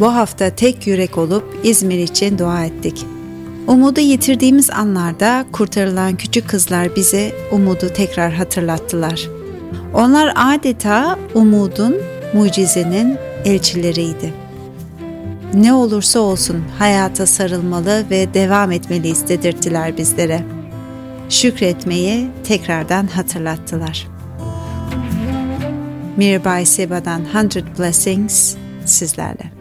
Bu hafta tek yürek olup İzmir için dua ettik. Umudu yitirdiğimiz anlarda kurtarılan küçük kızlar bize umudu tekrar hatırlattılar. Onlar adeta umudun, mucizenin elçileriydi. Ne olursa olsun hayata sarılmalı ve devam etmeliyiz dedirttiler bizlere. Şükretmeyi tekrardan hatırlattılar. Mirabai Seba'dan Hundred Blessings sizlerle.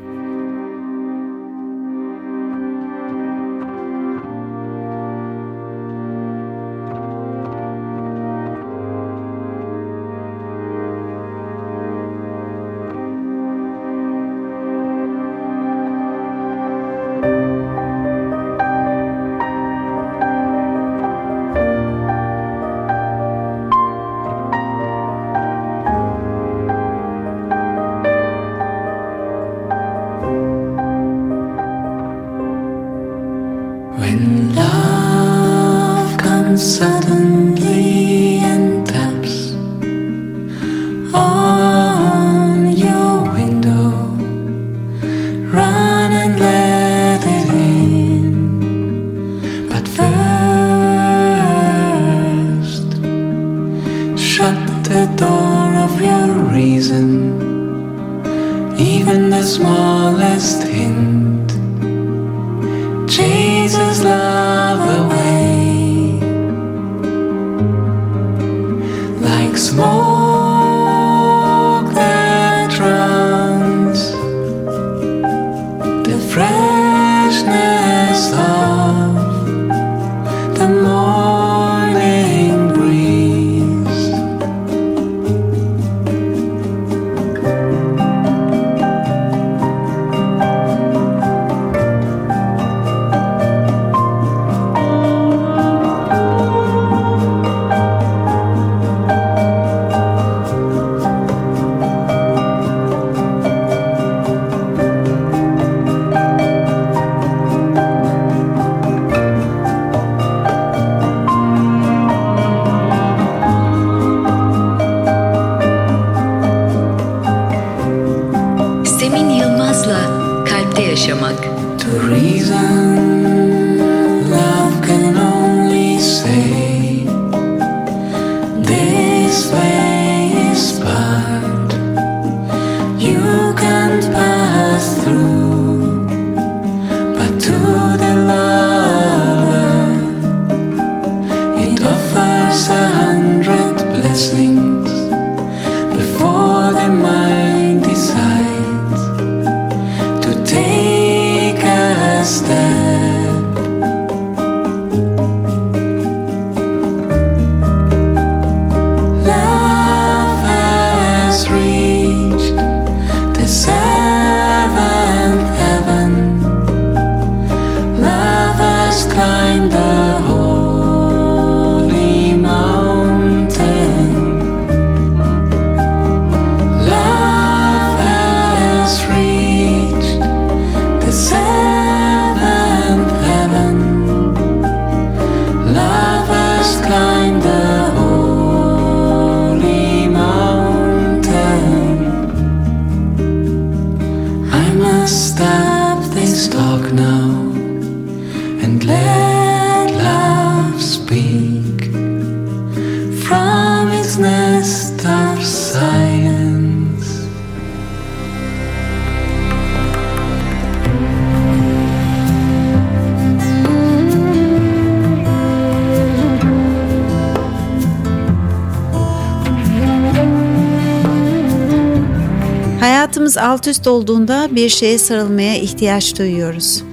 Alt üst olduğunda bir şeye sarılmaya ihtiyaç duyuyoruz.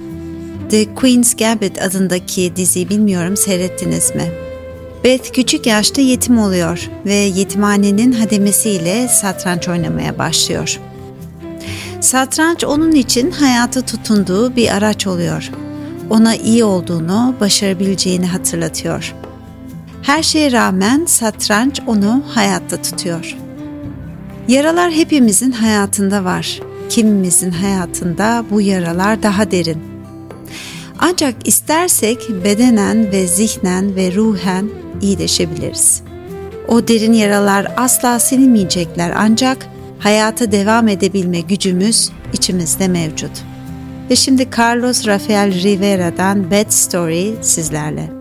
The Queen's Gambit adındaki diziyi bilmiyorum seyrettiniz mi? Beth küçük yaşta yetim oluyor ve yetimhanenin hademesiyle satranç oynamaya başlıyor. Satranç onun için hayata tutunduğu bir araç oluyor. Ona iyi olduğunu, başarabileceğini hatırlatıyor. Her şeye rağmen satranç onu hayatta tutuyor. Yaralar hepimizin hayatında var. Kimimizin hayatında bu yaralar daha derin. Ancak istersek bedenen ve zihnen ve ruhen iyileşebiliriz. O derin yaralar asla silinmeyecekler ancak hayata devam edebilme gücümüz içimizde mevcut. Ve şimdi Carlos Rafael Rivera'dan Bad Story sizlerle.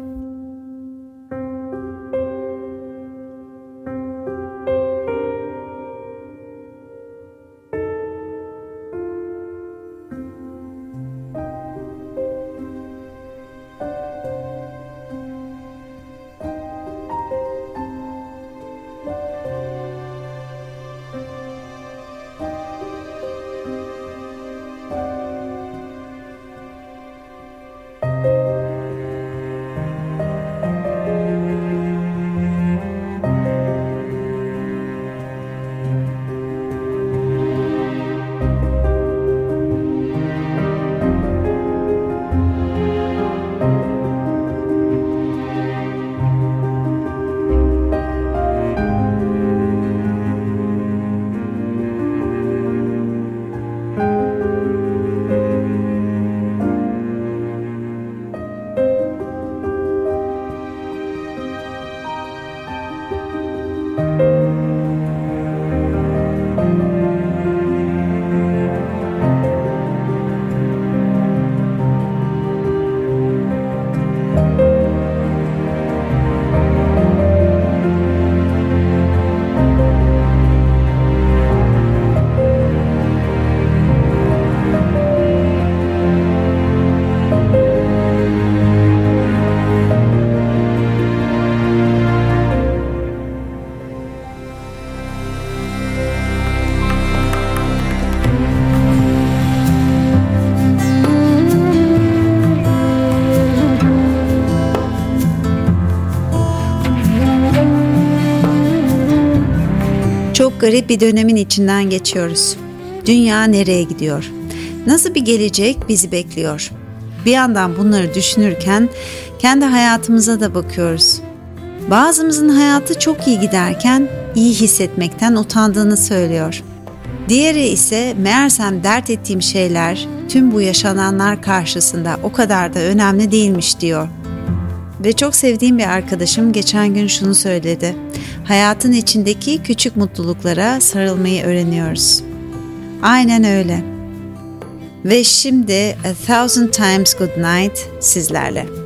Garip bir dönemin içinden geçiyoruz. Dünya nereye gidiyor? Nasıl bir gelecek bizi bekliyor? Bir yandan bunları düşünürken kendi hayatımıza da bakıyoruz. Bazımızın hayatı çok iyi giderken iyi hissetmekten utandığını söylüyor. Diğeri ise meğersem dert ettiğim şeyler tüm bu yaşananlar karşısında o kadar da önemli değilmiş diyor. Ve çok sevdiğim bir arkadaşım geçen gün şunu söyledi. Hayatın içindeki küçük mutluluklara sarılmayı öğreniyoruz. Aynen öyle. Ve şimdi A Thousand Times Good Night sizlerle.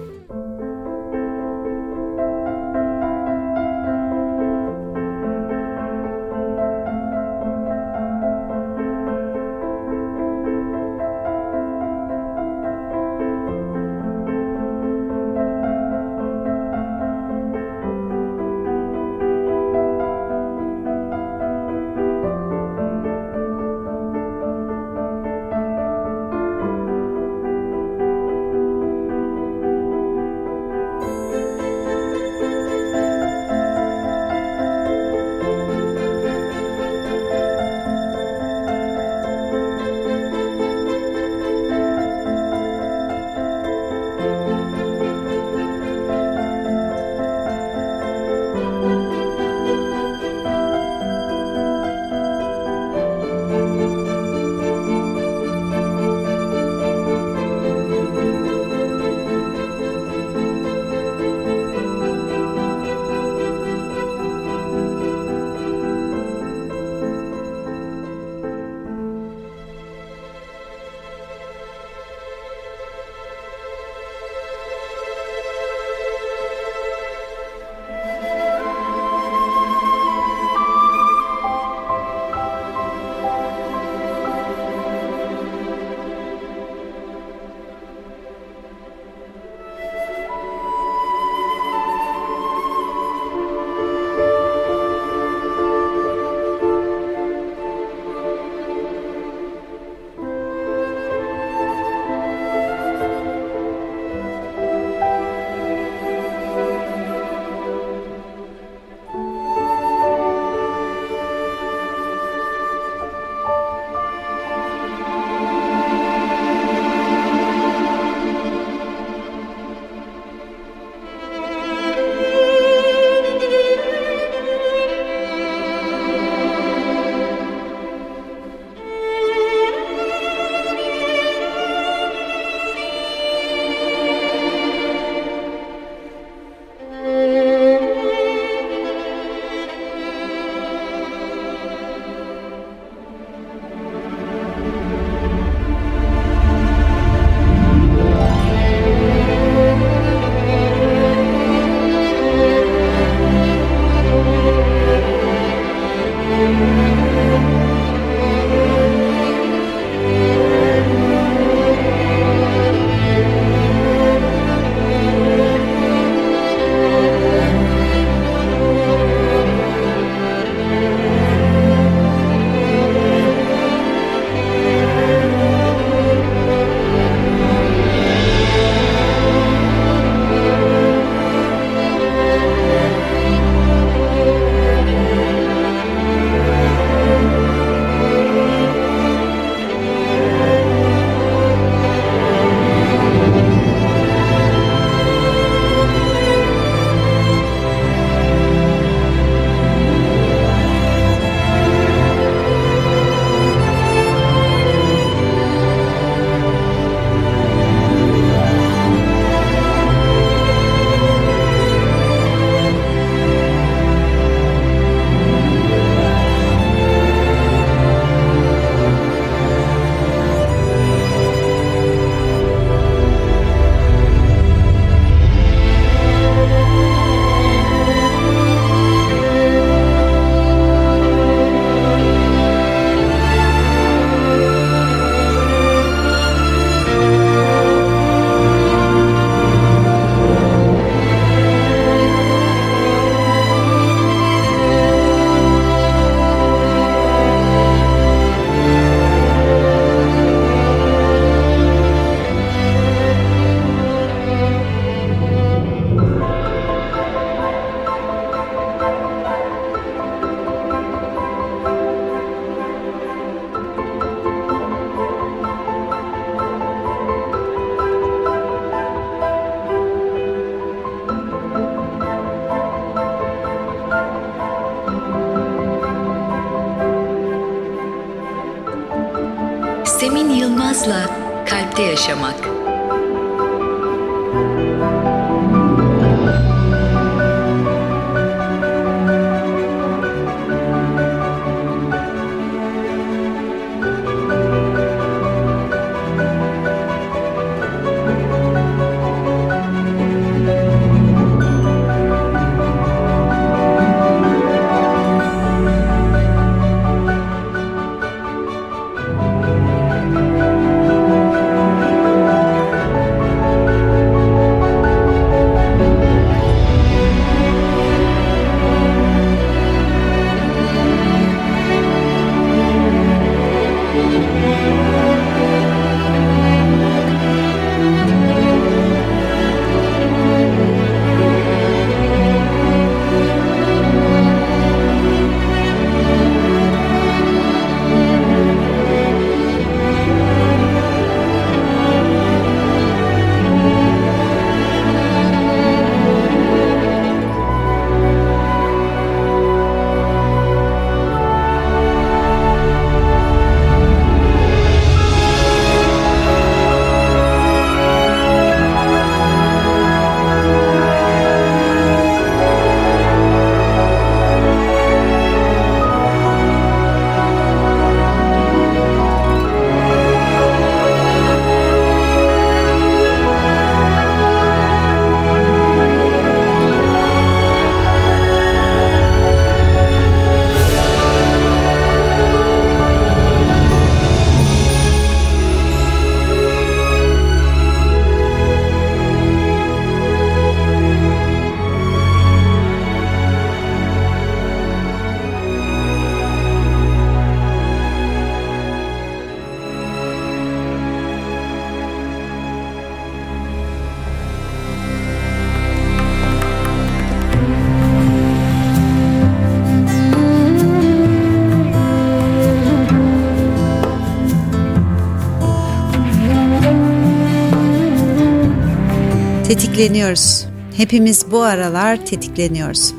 Tetikleniyoruz. Hepimiz bu aralar tetikleniyoruz.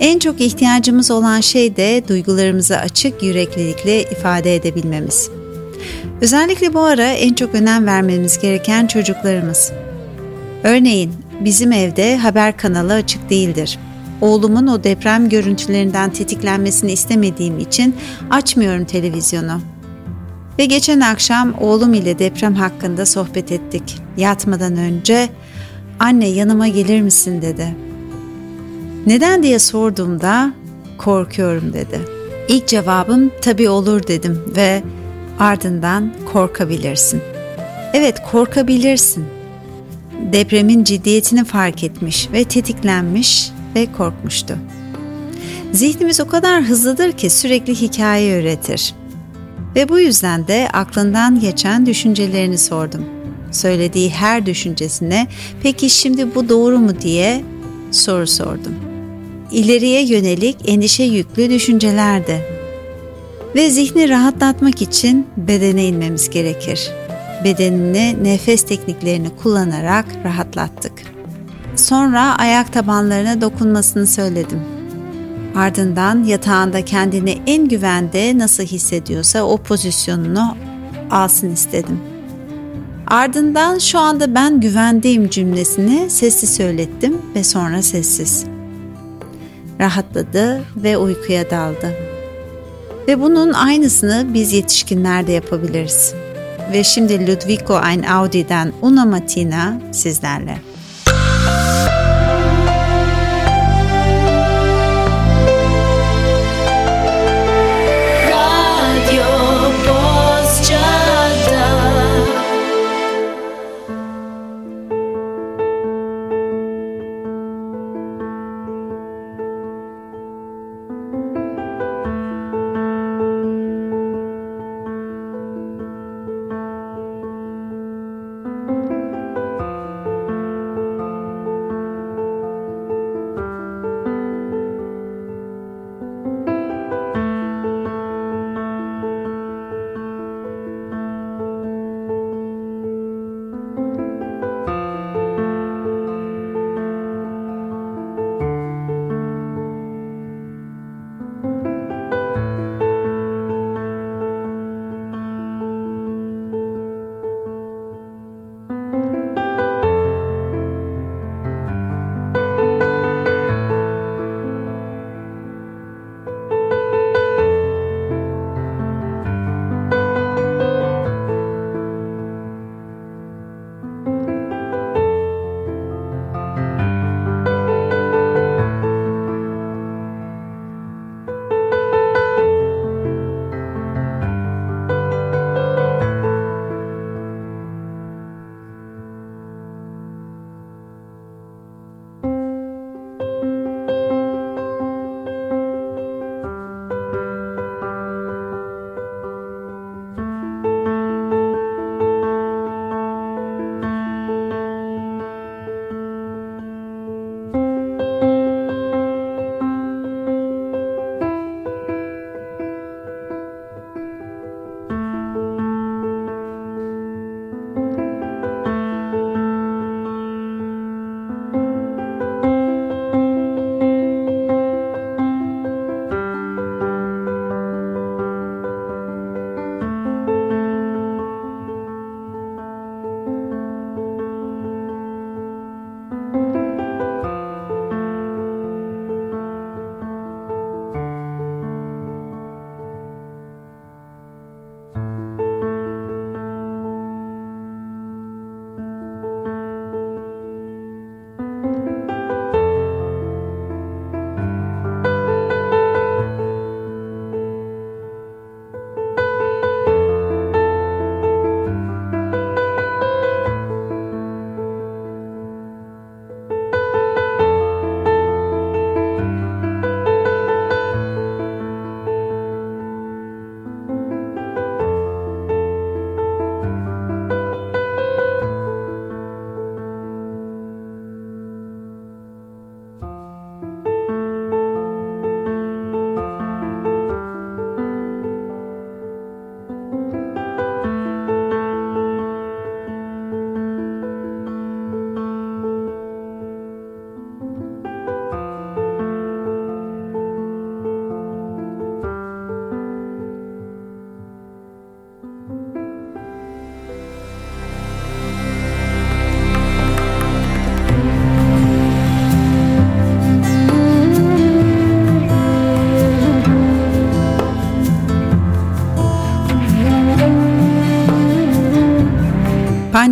En çok ihtiyacımız olan şey de duygularımızı açık yüreklilikle ifade edebilmemiz. Özellikle bu ara en çok önem vermemiz gereken çocuklarımız. Örneğin bizim evde haber kanalı açık değildir. Oğlumun o deprem görüntülerinden tetiklenmesini istemediğim için açmıyorum televizyonu. Ve geçen akşam oğlum ile deprem hakkında sohbet ettik. Yatmadan önce anne yanıma gelir misin dedi. Neden diye sorduğumda korkuyorum dedi. İlk cevabım tabii olur dedim ve ardından korkabilirsin. Evet korkabilirsin. Depremin ciddiyetini fark etmiş ve tetiklenmiş ve korkmuştu. Zihnimiz o kadar hızlıdır ki sürekli hikaye öğretir. Ve bu yüzden de aklından geçen düşüncelerini sordum söylediği her düşüncesine peki şimdi bu doğru mu diye soru sordum. İleriye yönelik endişe yüklü düşüncelerdi. Ve zihni rahatlatmak için bedene inmemiz gerekir. Bedenini nefes tekniklerini kullanarak rahatlattık. Sonra ayak tabanlarına dokunmasını söyledim. Ardından yatağında kendini en güvende nasıl hissediyorsa o pozisyonunu alsın istedim.'' Ardından şu anda ben güvendeyim cümlesini sessiz söylettim ve sonra sessiz. Rahatladı ve uykuya daldı. Ve bunun aynısını biz yetişkinler de yapabiliriz. Ve şimdi Ludwiko Einaudi'den Una Mattina sizlerle.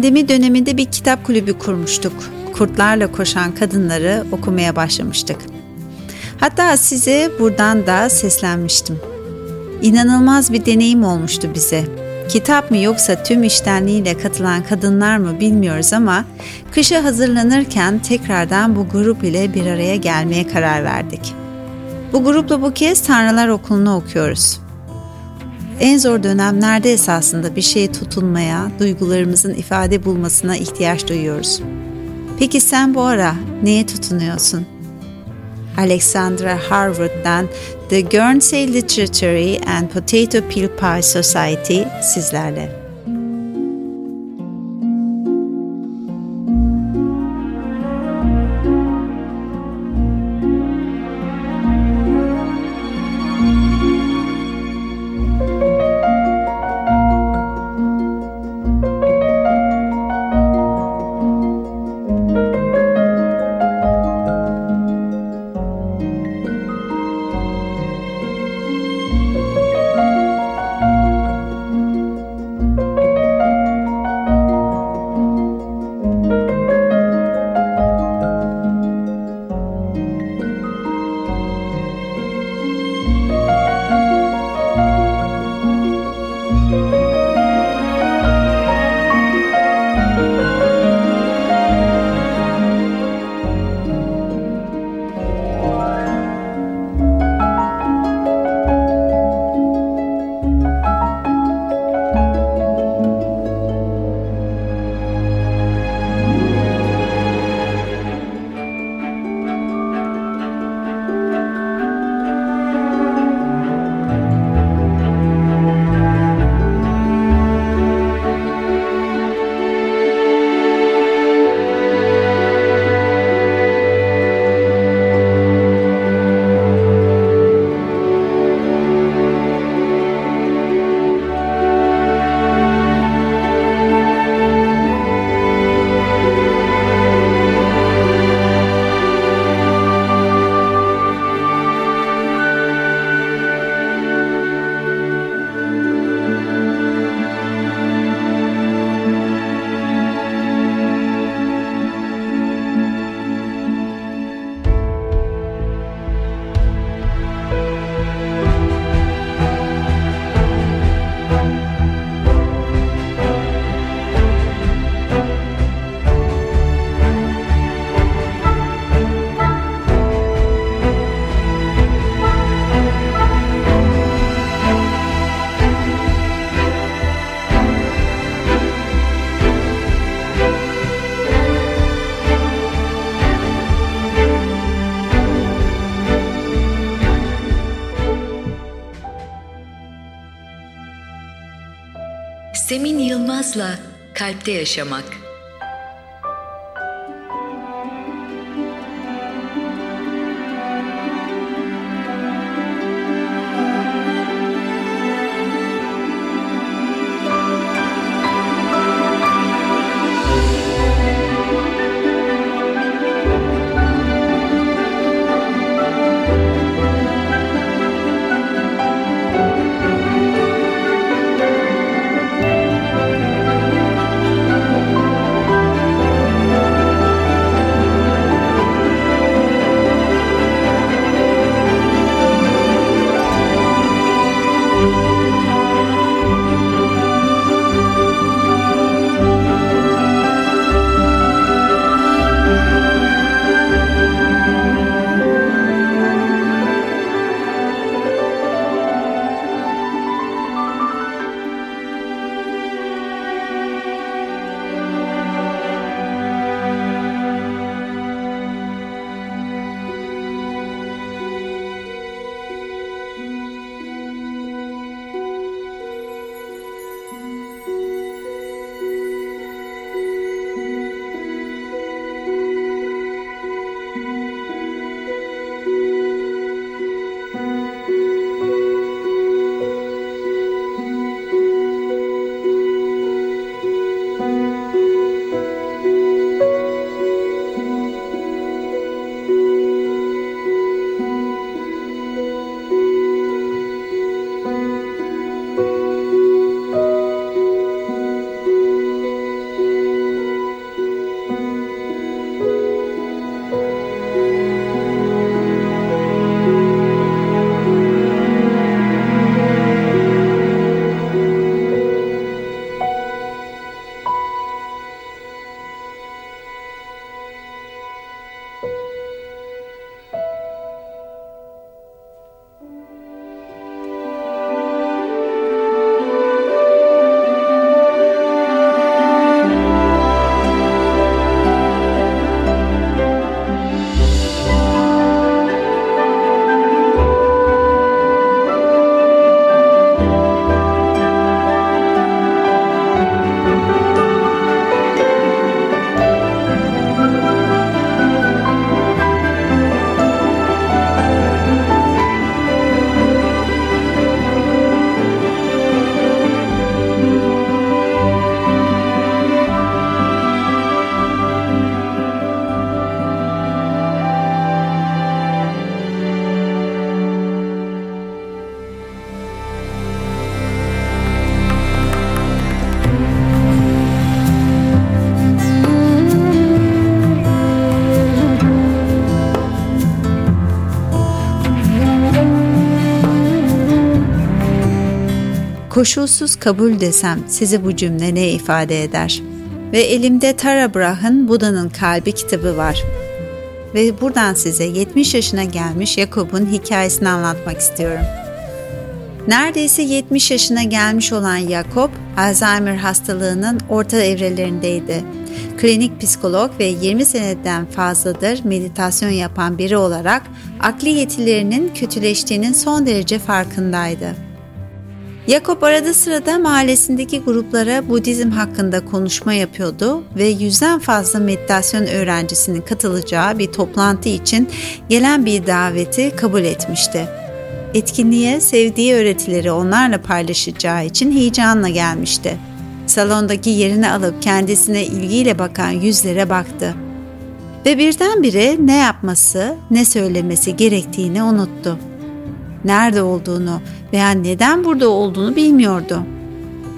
Pandemi döneminde bir kitap kulübü kurmuştuk. Kurtlarla koşan kadınları okumaya başlamıştık. Hatta size buradan da seslenmiştim. İnanılmaz bir deneyim olmuştu bize. Kitap mı yoksa tüm iştenliğiyle katılan kadınlar mı bilmiyoruz ama kışa hazırlanırken tekrardan bu grup ile bir araya gelmeye karar verdik. Bu grupla bu kez Tanrılar Okulu'nu okuyoruz. En zor dönemlerde esasında bir şeye tutunmaya, duygularımızın ifade bulmasına ihtiyaç duyuyoruz. Peki sen bu ara neye tutunuyorsun? Alexandra Harwood'dan The Guernsey Literary and Potato Peel Pie Society sizlerle. Kalpte Yaşamak Koşulsuz kabul desem size bu cümle ne ifade eder? Ve elimde Tara Brach'ın Buda'nın Kalbi kitabı var. Ve buradan size 70 yaşına gelmiş Yakup'un hikayesini anlatmak istiyorum. Neredeyse 70 yaşına gelmiş olan Yakup, Alzheimer hastalığının orta evrelerindeydi. Klinik psikolog ve 20 seneden fazladır meditasyon yapan biri olarak akli yetilerinin kötüleştiğinin son derece farkındaydı. Jakob arada sırada mahallesindeki gruplara Budizm hakkında konuşma yapıyordu ve yüzden fazla meditasyon öğrencisinin katılacağı bir toplantı için gelen bir daveti kabul etmişti. Etkinliğe sevdiği öğretileri onlarla paylaşacağı için heyecanla gelmişti. Salondaki yerini alıp kendisine ilgiyle bakan yüzlere baktı. Ve birdenbire ne yapması, ne söylemesi gerektiğini unuttu nerede olduğunu veya neden burada olduğunu bilmiyordu.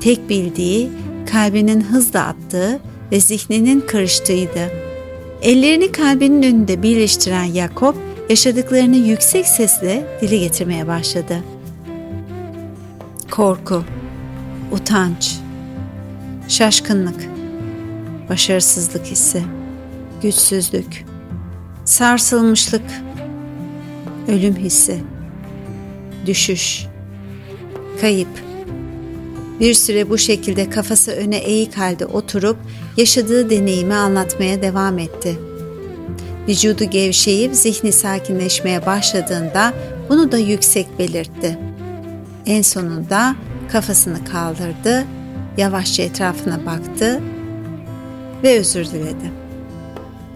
Tek bildiği kalbinin hızla attığı ve zihninin karıştığıydı. Ellerini kalbinin önünde birleştiren Yakob yaşadıklarını yüksek sesle dile getirmeye başladı. Korku, utanç, şaşkınlık, başarısızlık hissi, güçsüzlük, sarsılmışlık, ölüm hissi, düşüş, kayıp. Bir süre bu şekilde kafası öne eğik halde oturup yaşadığı deneyimi anlatmaya devam etti. Vücudu gevşeyip zihni sakinleşmeye başladığında bunu da yüksek belirtti. En sonunda kafasını kaldırdı, yavaşça etrafına baktı ve özür diledi.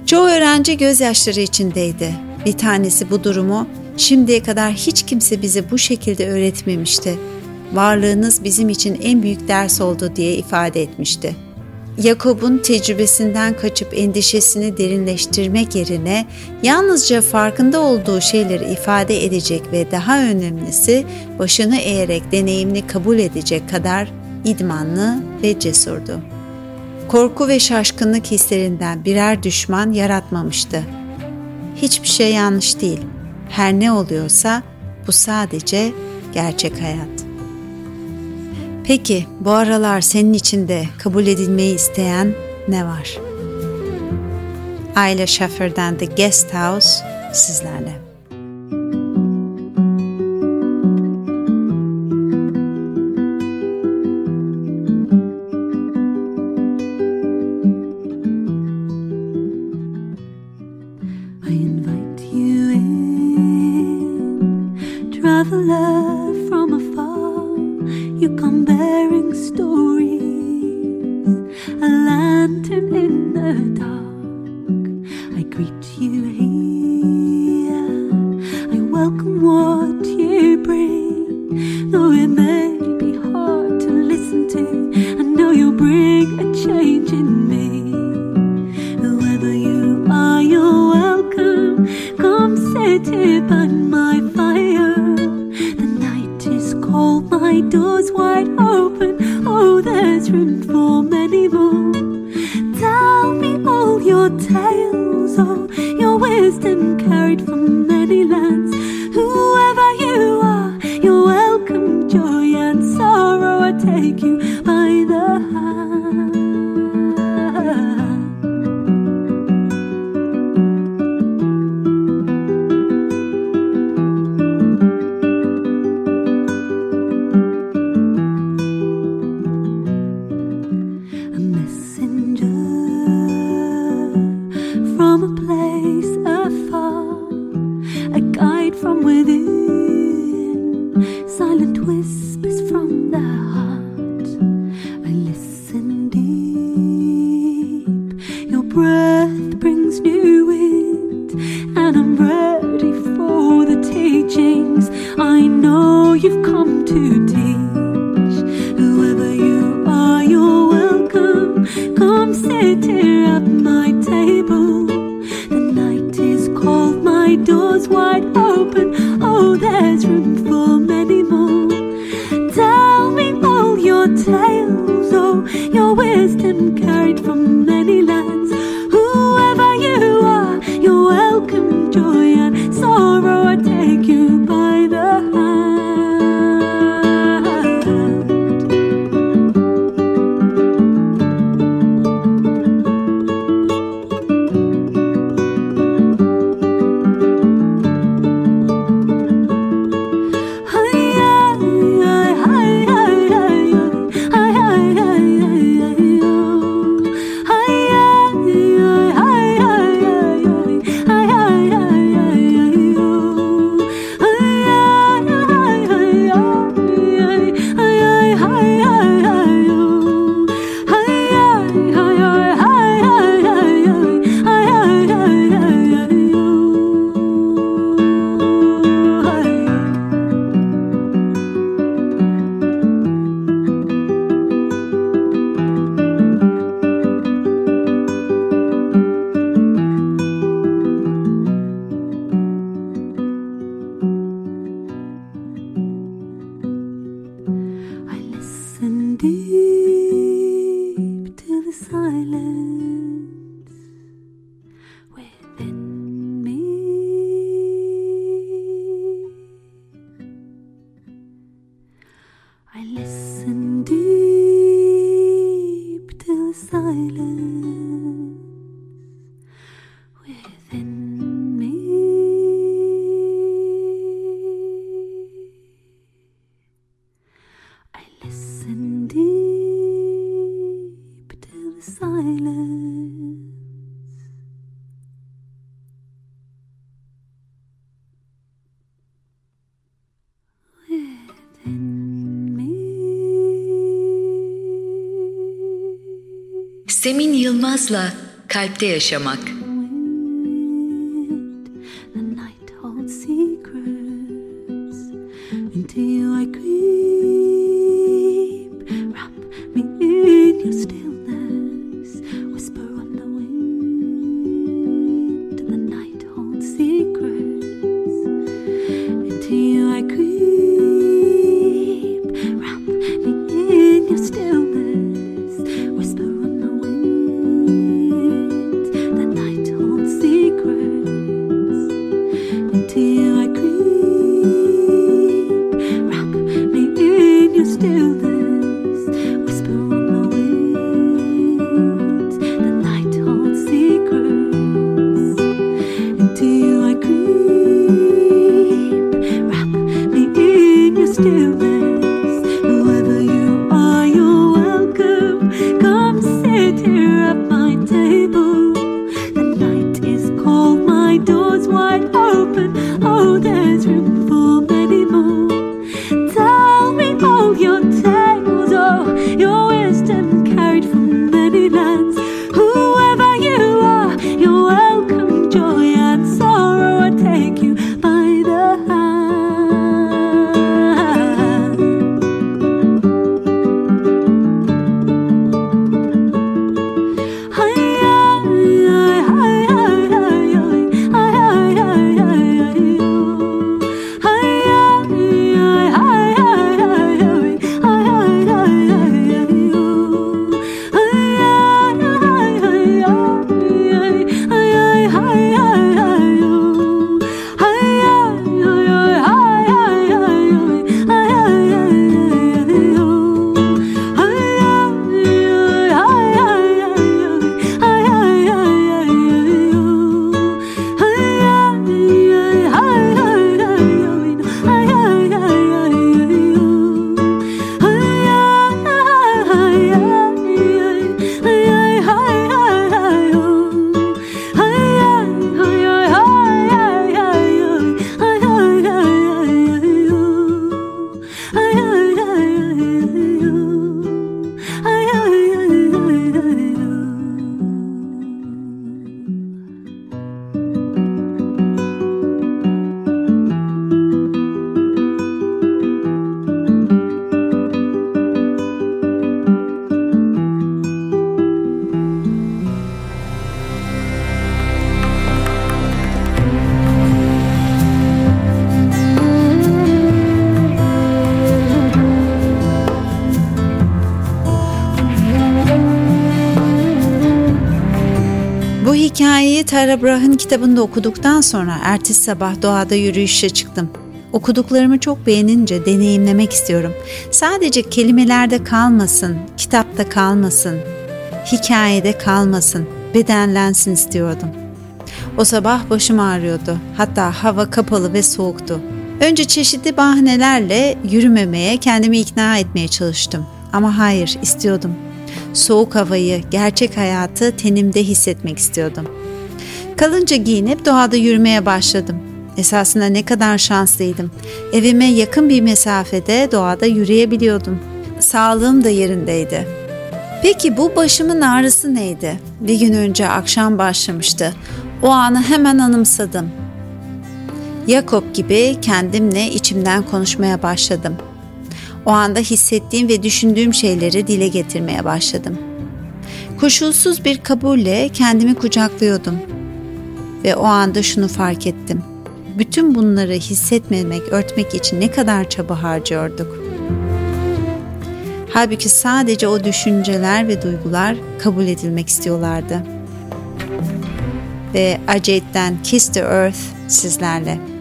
Çoğu öğrenci gözyaşları içindeydi. Bir tanesi bu durumu Şimdiye kadar hiç kimse bize bu şekilde öğretmemişti. Varlığınız bizim için en büyük ders oldu diye ifade etmişti. Yakob'un tecrübesinden kaçıp endişesini derinleştirmek yerine yalnızca farkında olduğu şeyleri ifade edecek ve daha önemlisi başını eğerek deneyimini kabul edecek kadar idmanlı ve cesurdu. Korku ve şaşkınlık hislerinden birer düşman yaratmamıştı. Hiçbir şey yanlış değil her ne oluyorsa bu sadece gerçek hayat. Peki bu aralar senin içinde kabul edilmeyi isteyen ne var? Ayla Schaffer'dan The Guest House sizlerle. people. Semin Yılmaz'la Kalpte Yaşamak Kitabını okuduktan sonra ertesi sabah doğada yürüyüşe çıktım. Okuduklarımı çok beğenince deneyimlemek istiyorum. Sadece kelimelerde kalmasın, kitapta kalmasın, hikayede kalmasın, bedenlensin istiyordum. O sabah başım ağrıyordu. Hatta hava kapalı ve soğuktu. Önce çeşitli bahanelerle yürümemeye, kendimi ikna etmeye çalıştım. Ama hayır, istiyordum. Soğuk havayı, gerçek hayatı tenimde hissetmek istiyordum.'' Kalınca giyinip doğada yürümeye başladım. Esasında ne kadar şanslıydım. Evime yakın bir mesafede doğada yürüyebiliyordum. Sağlığım da yerindeydi. Peki bu başımın ağrısı neydi? Bir gün önce akşam başlamıştı. O anı hemen anımsadım. Yakob gibi kendimle içimden konuşmaya başladım. O anda hissettiğim ve düşündüğüm şeyleri dile getirmeye başladım. Koşulsuz bir kabulle kendimi kucaklıyordum ve o anda şunu fark ettim. Bütün bunları hissetmemek, örtmek için ne kadar çaba harcıyorduk. Halbuki sadece o düşünceler ve duygular kabul edilmek istiyorlardı. Ve Ajait'ten Kiss the Earth sizlerle.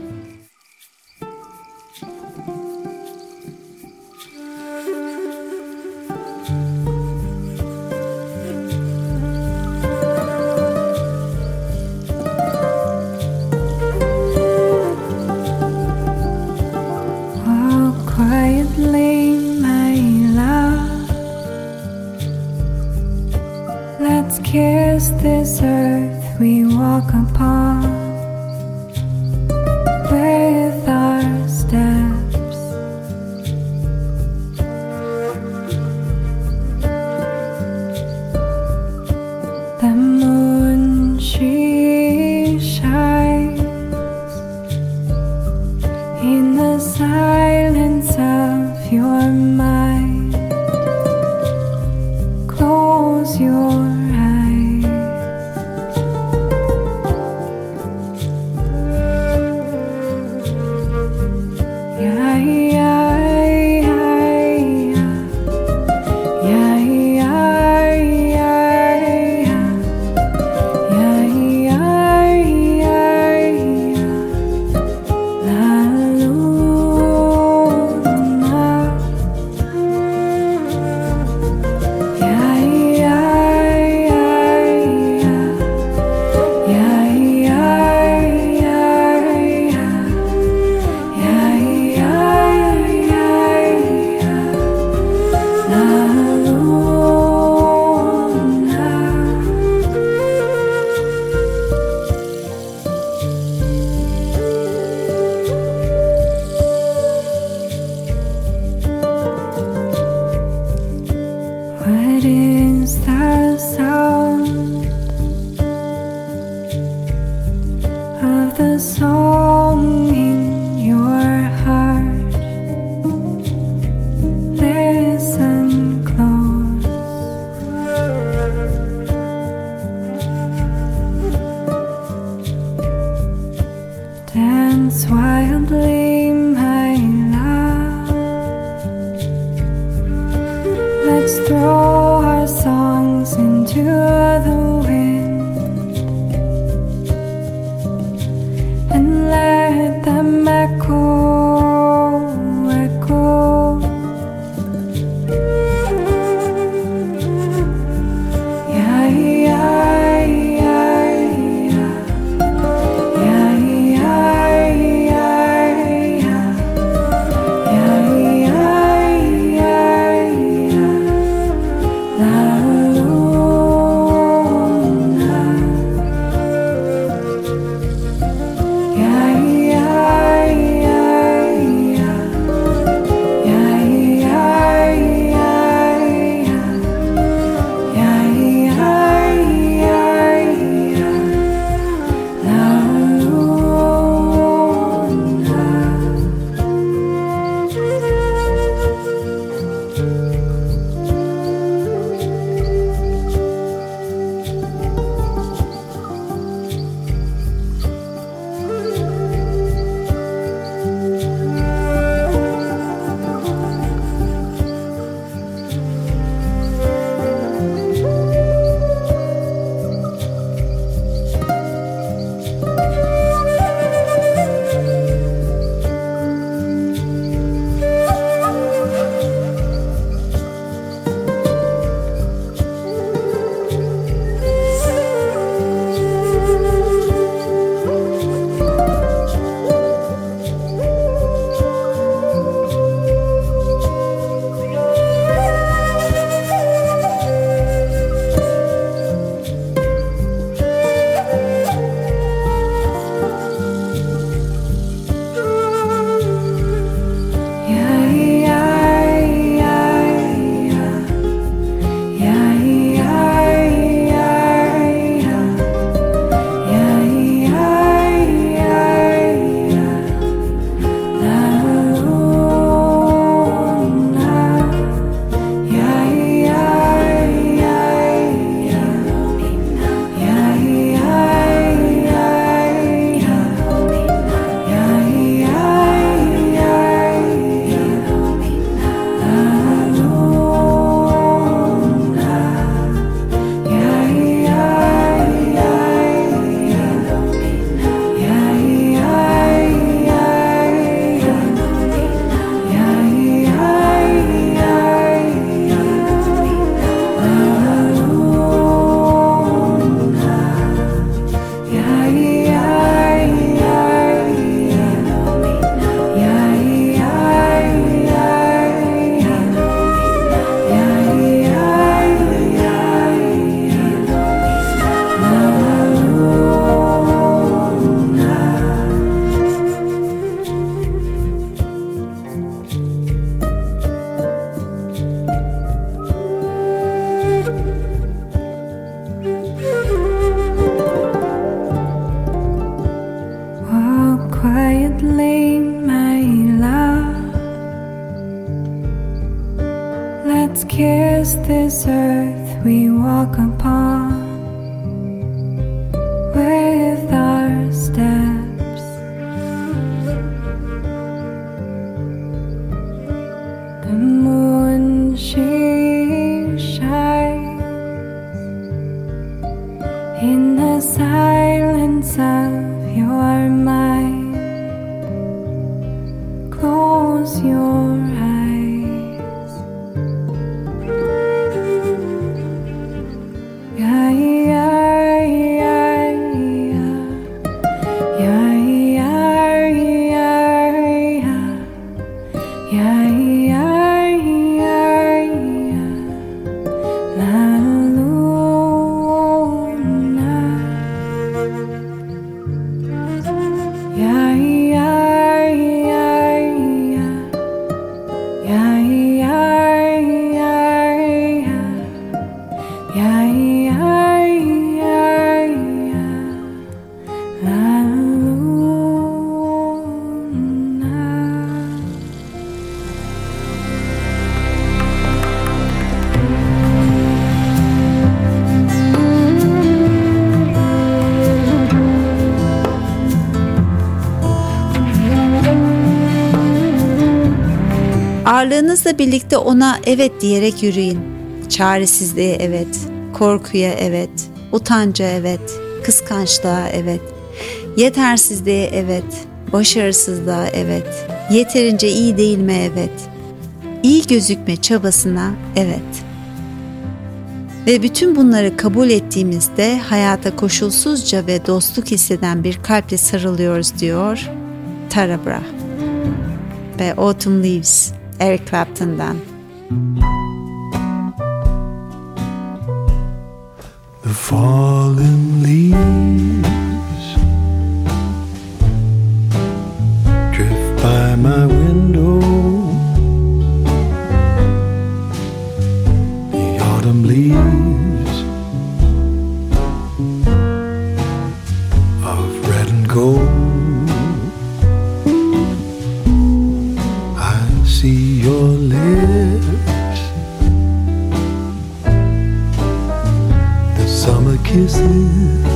Varlığınızla birlikte ona evet diyerek yürüyün. Çaresizliğe evet, korkuya evet, utanca evet, kıskançlığa evet, yetersizliğe evet, başarısızlığa evet, yeterince iyi değilme evet, iyi gözükme çabasına evet.'' Ve bütün bunları kabul ettiğimizde hayata koşulsuzca ve dostluk hisseden bir kalple sarılıyoruz diyor Tara Brach ve Autumn Leaves Eric Clapton'dan. Kisses,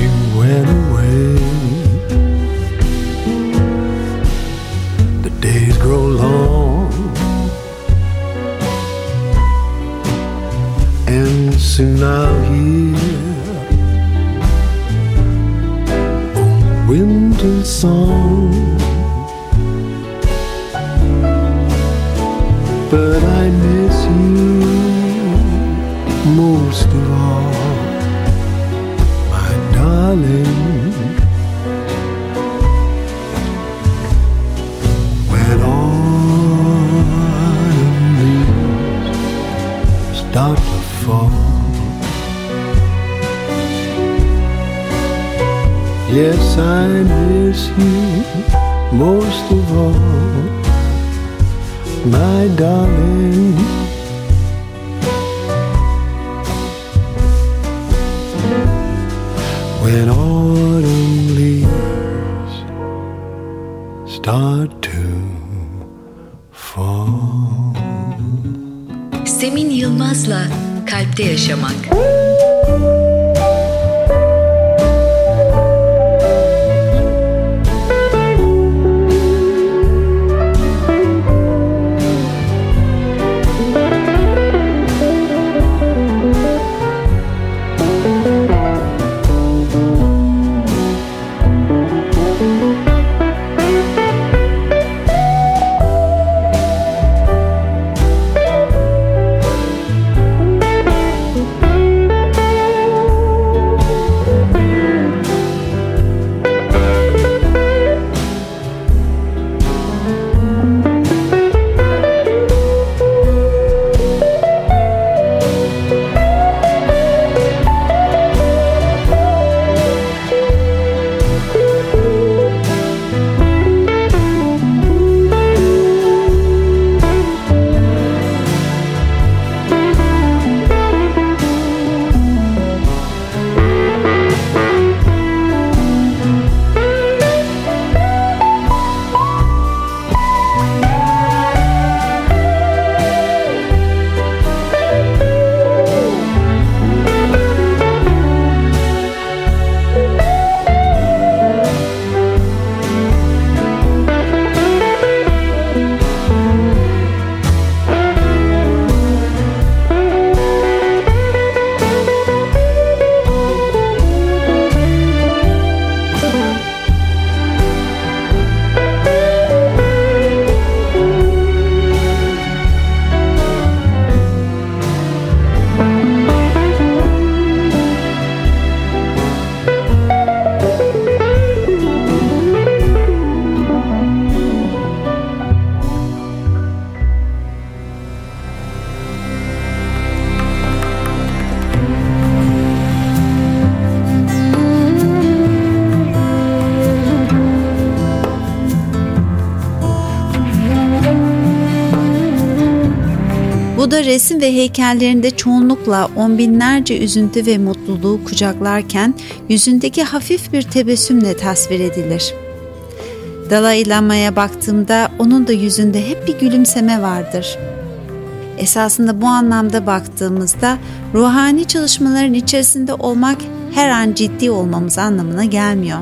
you went away. Resim ve heykellerinde çoğunlukla on binlerce üzüntü ve mutluluğu kucaklarken yüzündeki hafif bir tebessümle tasvir edilir. Dalai Lama'ya baktığımda onun da yüzünde hep bir gülümseme vardır. Esasında bu anlamda baktığımızda ruhani çalışmaların içerisinde olmak her an ciddi olmamız anlamına gelmiyor.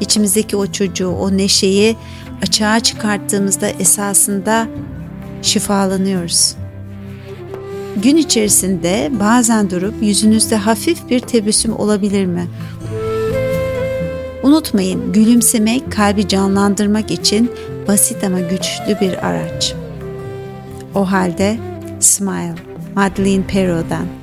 İçimizdeki o çocuğu, o neşeyi açığa çıkarttığımızda esasında şifalanıyoruz. Gün içerisinde bazen durup yüzünüzde hafif bir tebessüm olabilir mi? Unutmayın gülümsemek kalbi canlandırmak için basit ama güçlü bir araç. O halde Smile, Madeleine Perrault'dan.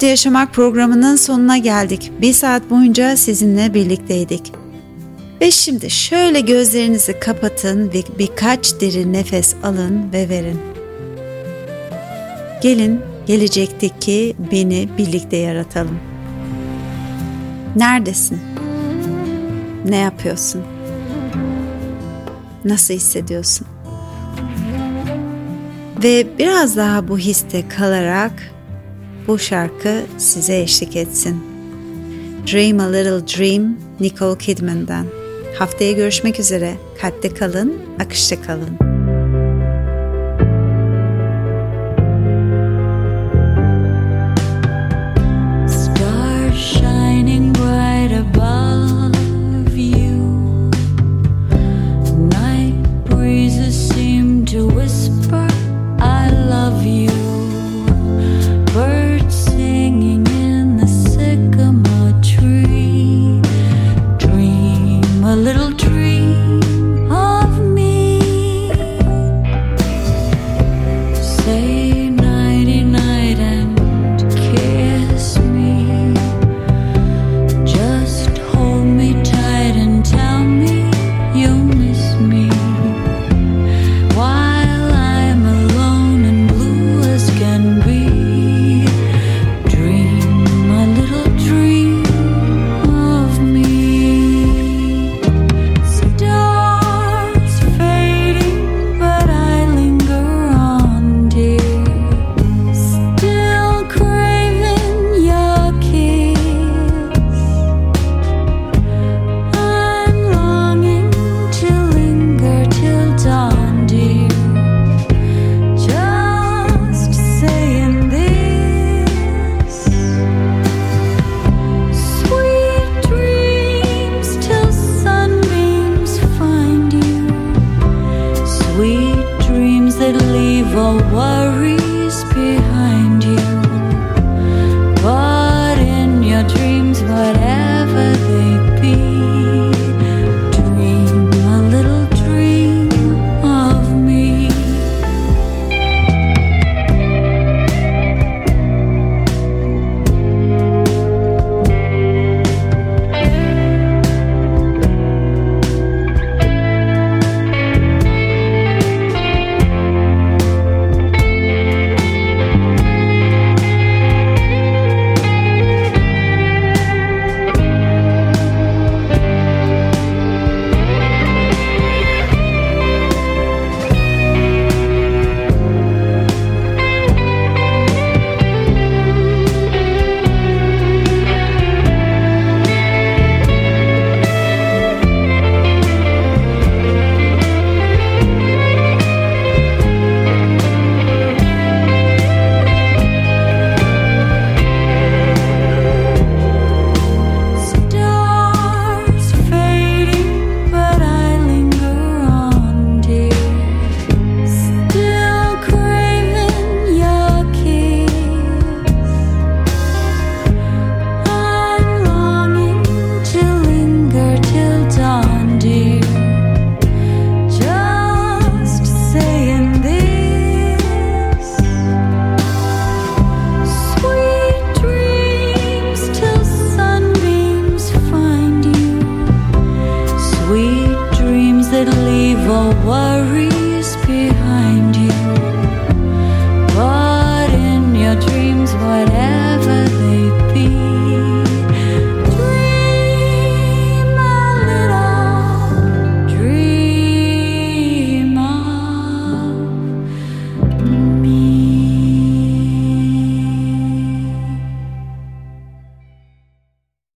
Kalpte Yaşamak programının sonuna geldik. Bir saat boyunca sizinle birlikteydik. Ve şimdi şöyle gözlerinizi kapatın ve birkaç derin nefes alın ve verin. Gelin gelecekteki beni birlikte yaratalım. Neredesin? Ne yapıyorsun? Nasıl hissediyorsun? Ve biraz daha bu histe kalarak bu şarkı size eşlik etsin. Dream a Little Dream Nicole Kidman'dan. Haftaya görüşmek üzere. Kalpte kalın, akışta kalın.